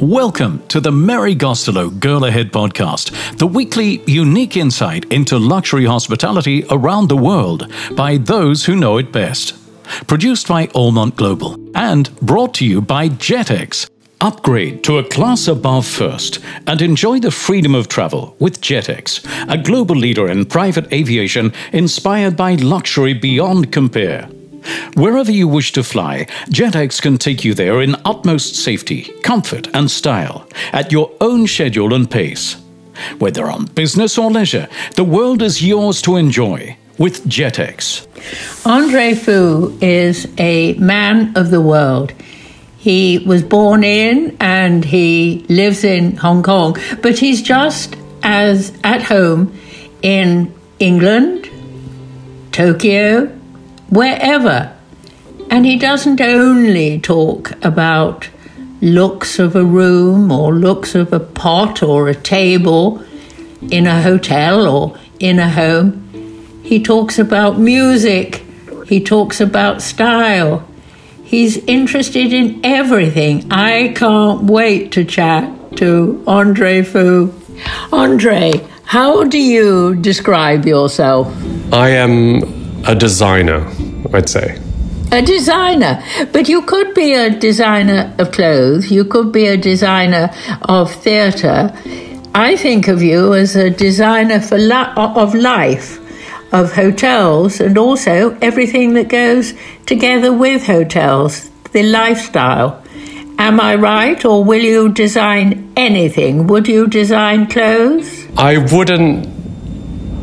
Welcome to the Mary Gostelow Girl Ahead podcast, the weekly unique insight into luxury hospitality around the world by those who know it best. Produced by Allmont Global and brought to you by JetX. Upgrade to a class above first and enjoy the freedom of travel with JetX, a global leader in private aviation inspired by luxury beyond compare. Wherever you wish to fly, JetX can take you there in utmost safety, comfort, and style, at your own schedule and pace. Whether on business or leisure, the world is yours to enjoy with JetX. Andre Fu is a man of the world. He was born in and he lives in Hong Kong, but he's just as at home in England, Tokyo, wherever. And he doesn't only talk about looks of a room or looks of a pot or a table in a hotel or in a home. He talks about music. He talks about style. He's interested in everything. I can't wait to chat to Andre Fu. Andre, how do you describe yourself? I am a designer, I'd say. A designer, but you could be a designer of clothes, you could be a designer of theatre. I think of you as a designer for li- of life, of hotels, and also everything that goes together with hotels, the lifestyle. Am I right, or will you design anything? Would you design clothes? I wouldn't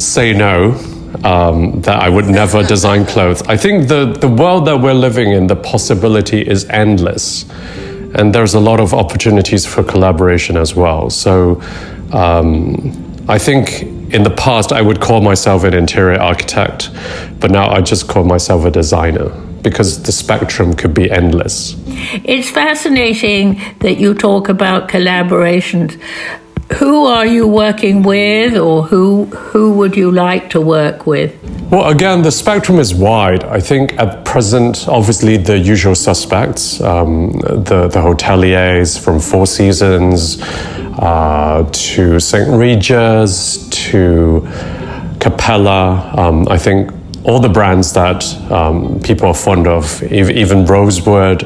say no um, that I would never design clothes. I think the, the world that we're living in, the possibility is endless. And there's a lot of opportunities for collaboration as well. So um, I think in the past I would call myself an interior architect, but now I just call myself a designer because the spectrum could be endless. It's fascinating that you talk about collaborations who are you working with or who who would you like to work with? Well again the spectrum is wide. I think at present obviously the usual suspects um, the, the hoteliers from four seasons uh, to st regis to capella. Um, i think all the brands that um, people are fond of even rosewood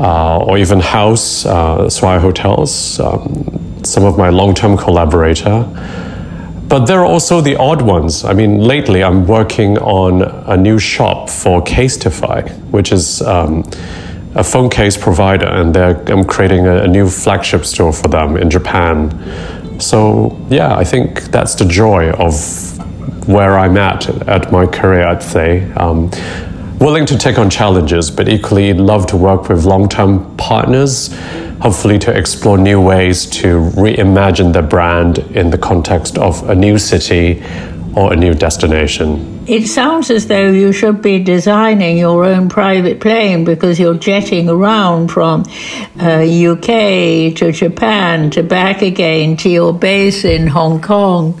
uh, or even house uh, swire hotels um, some of my long-term collaborator. But there are also the odd ones. I mean, lately I'm working on a new shop for Casetify, which is um, a phone case provider, and I'm creating a, a, new flagship store for them in Japan. So yeah, I think that's the joy of where I'm at at my career. I'd say. Um, willing to take on challenges, but equally love to work with long-term partners hopefully to explore new ways to reimagine the brand in the context of a new city or a new destination. It sounds as though you should be designing your own private plane because you're jetting around from uh, UK to Japan to back again to your base in Hong Kong.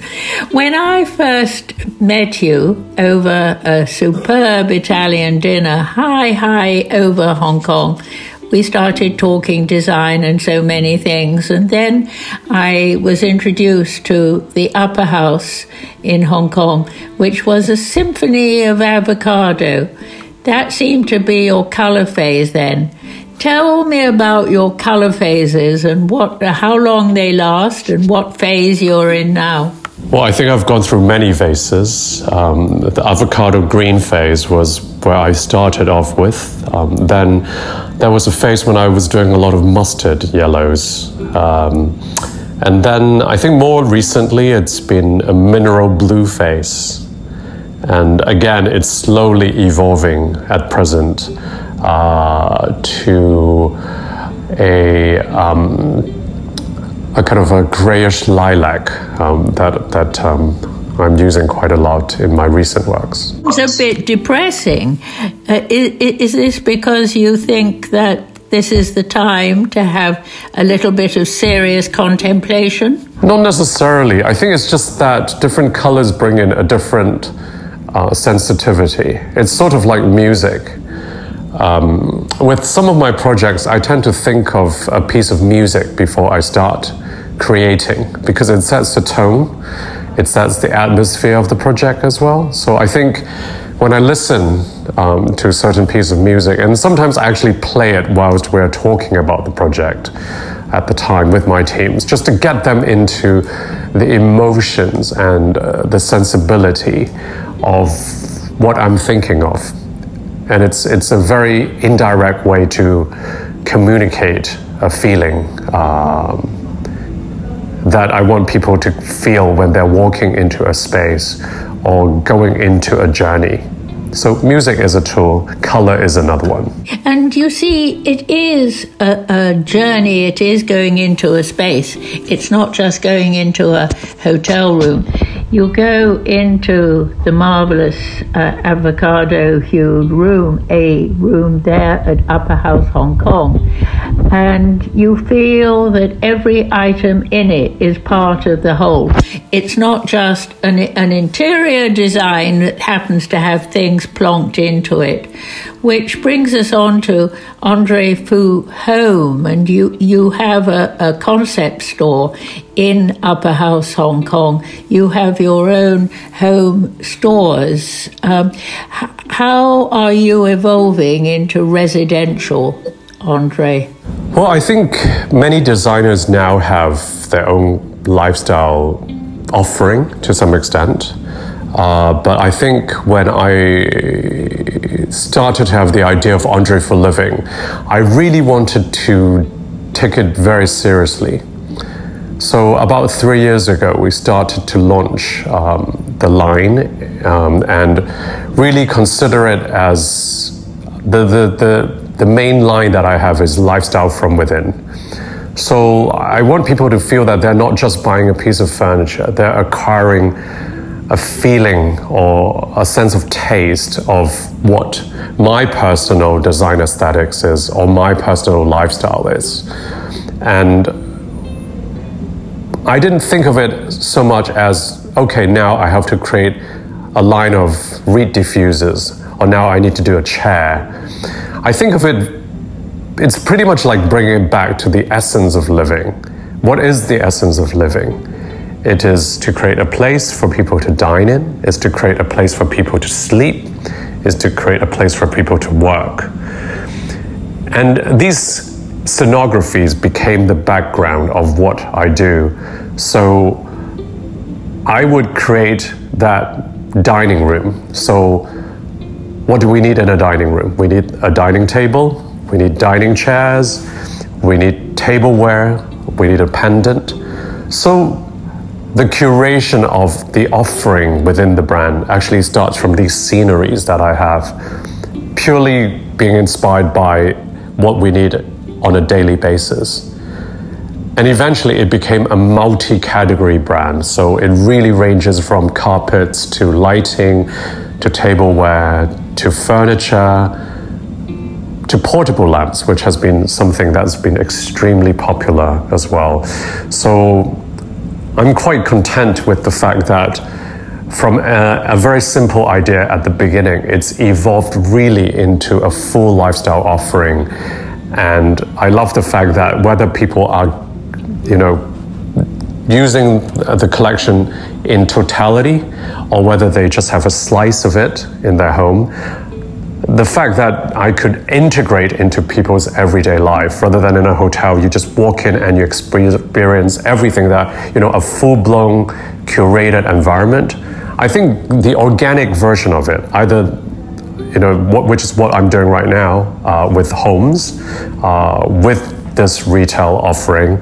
When I first met you over a superb Italian dinner high, high over Hong Kong, we started talking design and so many things. And then I was introduced to the Upper House in Hong Kong, which was a symphony of avocado. That seemed to be your color phase then. Tell me about your color phases and what, how long they last and what phase you're in now. Well, I think I've gone through many phases. Um, the avocado green phase was where I started off with. Um, then there was a phase when I was doing a lot of mustard yellows. Um, and then I think more recently it's been a mineral blue phase. And again, it's slowly evolving at present uh, to a um, a kind of a grayish lilac um, that that um, I'm using quite a lot in my recent works. It's a bit depressing. Uh, is, is this because you think that this is the time to have a little bit of serious contemplation? Not necessarily. I think it's just that different colors bring in a different uh, sensitivity. It's sort of like music. Um, with some of my projects, I tend to think of a piece of music before I start creating because it sets the tone, it sets the atmosphere of the project as well. So I think when I listen um, to a certain piece of music, and sometimes I actually play it whilst we're talking about the project at the time with my teams, just to get them into the emotions and uh, the sensibility of what I'm thinking of. And it's, it's a very indirect way to communicate a feeling um, that I want people to feel when they're walking into a space or going into a journey. So, music is a tool, color is another one. And you see, it is a, a, journey, it is going into a space. It's not just going into a hotel room. You go into the marvelous uh, avocado hued room, a room there at Upper House Hong Kong, and you feel that every item in it is part of the whole. It's not just an, an interior design that happens to have things plonked into it, which brings us on to Andre Fu Home, and you, you have a, a concept store in Upper House Hong Kong. You have your own home stores. Um, how are you evolving into residential, Andre? Well, I think many designers now have their own lifestyle offering to some extent. Uh, but I think when I started to have the idea of Andre Fu Living, I really wanted to take it very seriously. So, about three years ago, we started to launch um, the line um, and really consider it as the, the, the, the main line that I have is lifestyle from within. So, I want people to feel that they're not just buying a piece of furniture, they're acquiring a feeling or a sense of taste of what my personal design aesthetics is or my personal lifestyle is. And I didn't think of it so much as, okay, now I have to create a line of reed diffusers, or now I need to do a chair. I think of it, it's pretty much like bringing it back to the essence of living. What is the essence of living? It is to create a place for people to dine in, it's to create a place for people to sleep, it's to create a place for people to work. And these scenographies became the background of what I do. So I would create that dining room. So, what do we need in a dining room? We need a dining table, we need dining chairs, we need tableware, we need a pendant. So, the curation of the offering within the brand actually starts from these sceneries that I have, purely being inspired by what we need on a daily basis. And eventually it became a multi category brand. So it really ranges from carpets to lighting to tableware to furniture to portable lamps, which has been something that's been extremely popular as well. So I'm quite content with the fact that from a, a, very simple idea at the beginning, it's evolved really into a full lifestyle offering. And I love the fact that whether people are, you know, using the collection in totality or whether they just have a slice of it in their home, the fact that I could integrate into people's everyday life rather than in a hotel, you just walk in and you experience everything that, you know, a full blown curated environment. I think the organic version of it, either you know, what, which is what I'm doing right now uh, with homes, uh, with this retail offering.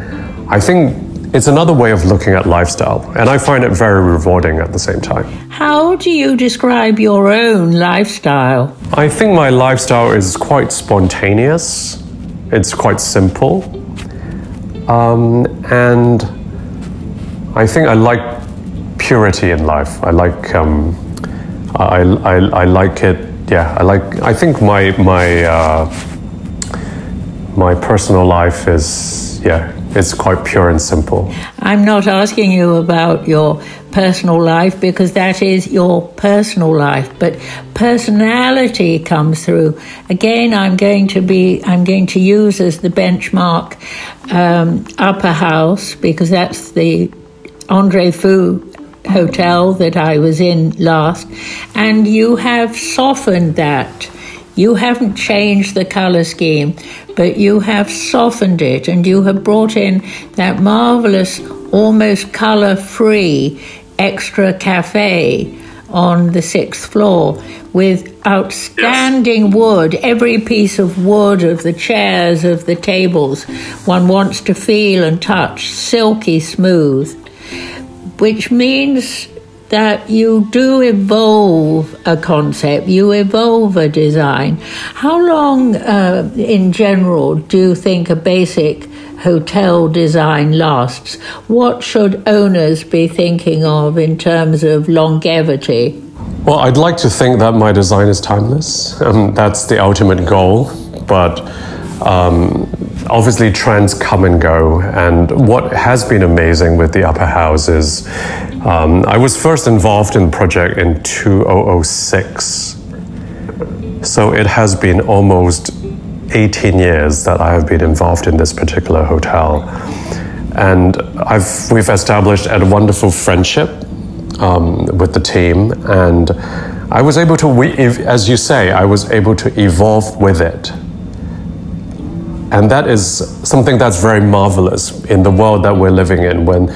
I think it's another way of looking at lifestyle, and I find it very rewarding at the same time. How do you describe your own lifestyle? I think my lifestyle is quite spontaneous, it's quite simple, um, and I think I like purity in life. I like um, I, I, I like it yeah, I like. I think my my uh, my personal life is yeah it's quite pure and simple. I'm not asking you about your personal life because that is your personal life, but personality comes through. Again, I'm going to be, I'm going to use as the benchmark um, Upper House because that's the Andre Fu hotel that I was in last, and you have softened that. You haven't changed the color scheme, but you have softened it and you have brought in that marvelous, almost color free extra cafe on the sixth floor with outstanding wood, every piece of wood of the chairs, of the tables, one wants to feel and touch, silky smooth, which means that you do evolve a concept, you evolve a design. How long, uh, in general, do you think a basic hotel design lasts? What should owners be thinking of in terms of longevity? Well, I'd like to think that my design is timeless. Um, that's the ultimate goal, but um, obviously trends come and go. And what has been amazing with the Upper House is um, I was first involved in the project in 2006. So it has been almost 18 years that I have been involved in this particular hotel. And I've, we've established a wonderful friendship um, with the team. And I was able to, as you say, I was able to evolve with it. And that is something that's very marvelous in the world that we're living in when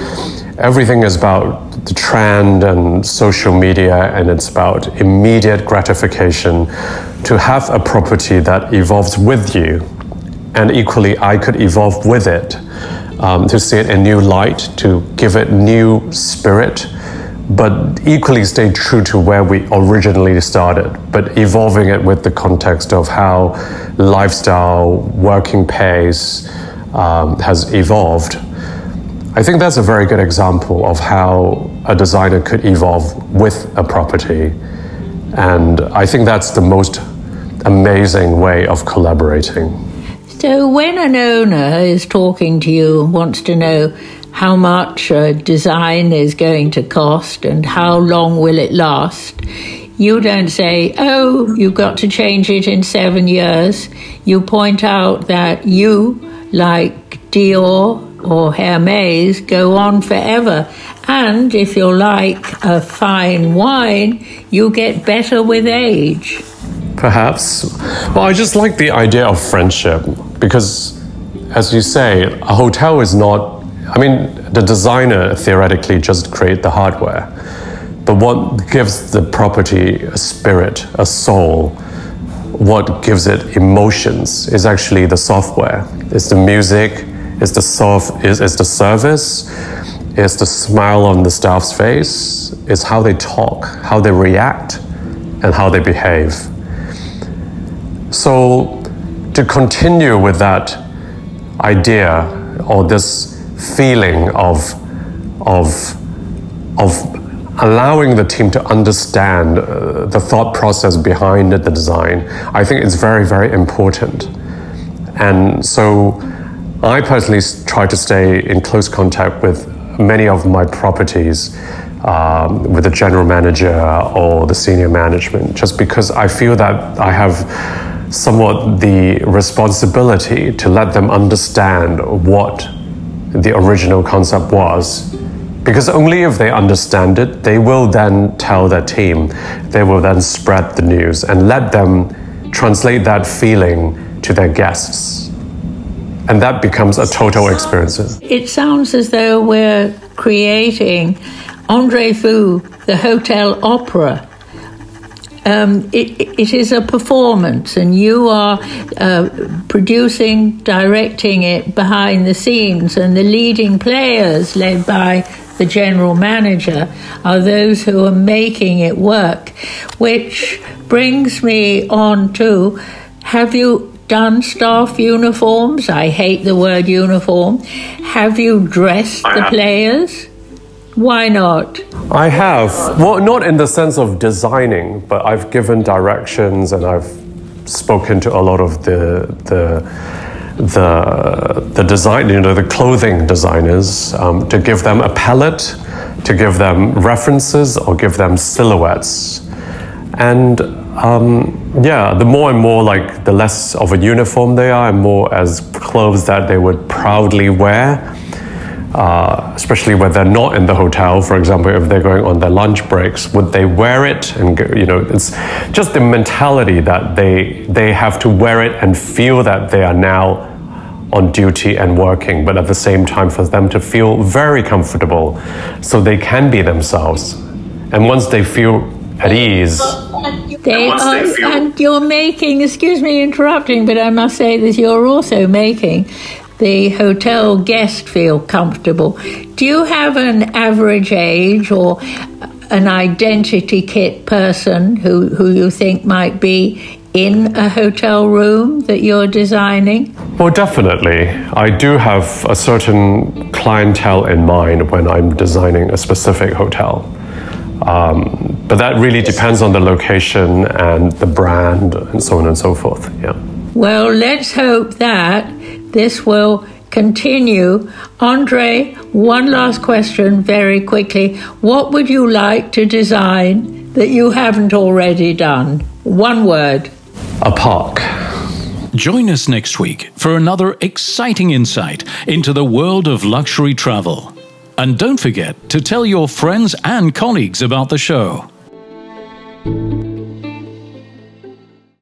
everything is about the trend and social media and it's about immediate gratification to have a property that evolves with you and equally i could evolve with it um, to see it in new light to give it new spirit but equally stay true to where we originally started, but evolving it with the context of how lifestyle, working pace um, has evolved. I think that's a very good example of how a designer could evolve with a property. And I think that's the most amazing way of collaborating. So, when an owner is talking to you and wants to know how much a design is going to cost and how long will it last. You don't say, oh, you've got to change it in seven years. You point out that you, like Dior or Hermes, go on forever. And if you're like a fine wine, you get better with age. Perhaps. Well, I just like the idea of friendship because, as you say, a hotel is not I mean, the designer theoretically just create the hardware, but what gives the property a spirit, a soul, what gives it emotions is actually the software. It's the music, it's the soft, it's, it's the service, it's the smile on the staff's face, it's how they talk, how they react, and how they behave. So, to continue with that idea or this feeling of, of, of allowing the team to understand uh, the thought process behind the design, I think it's very, very important. And so I personally try to stay in close contact with many of my properties um, with the general manager or the senior management, just because I feel that I have somewhat the responsibility to let them understand what the original concept was. Because only if they understand it, they will then tell their team, they will then spread the news and let them translate that feeling to their guests. And that becomes a total experience. It sounds as though we're creating Andre Fu, the hotel opera um, it, it is a performance, and you are uh, producing, directing it behind the scenes, and the leading players, led by the general manager, are those who are making it work. Which brings me on to have you done staff uniforms? I hate the word uniform. Have you dressed the players? Why not? I have. Well, not in the sense of designing, but I've given directions and I've spoken to a lot of the the the the design, you know, the clothing designers um, to give them a palette, to give them references or give them silhouettes, and um, yeah, the more and more like the less of a uniform they are, and more as clothes that they would proudly wear. Uh, especially when they're not in the hotel, for example, if they're going on their lunch breaks, would they wear it? And you know, it's just the mentality that they they have to wear it and feel that they are now on duty and working, but at the same time for them to feel very comfortable, so they can be themselves. And once they feel at ease. They are, and you're making, excuse me interrupting, but I must say that you're also making the hotel guest feel comfortable. Do you have an average age or an identity kit person who, who you think might be in a hotel room that you're designing? Well, definitely. I do have a certain clientele in mind when I'm designing a specific hotel. Um, but that really depends on the location and the brand and so on and so forth. Yeah. Well, let's hope that this will continue. Andre, one last question very quickly. What would you like to design that you haven't already done? One word. A park. Join us next week for another exciting insight into the world of luxury travel. And don't forget to tell your friends and colleagues about the show.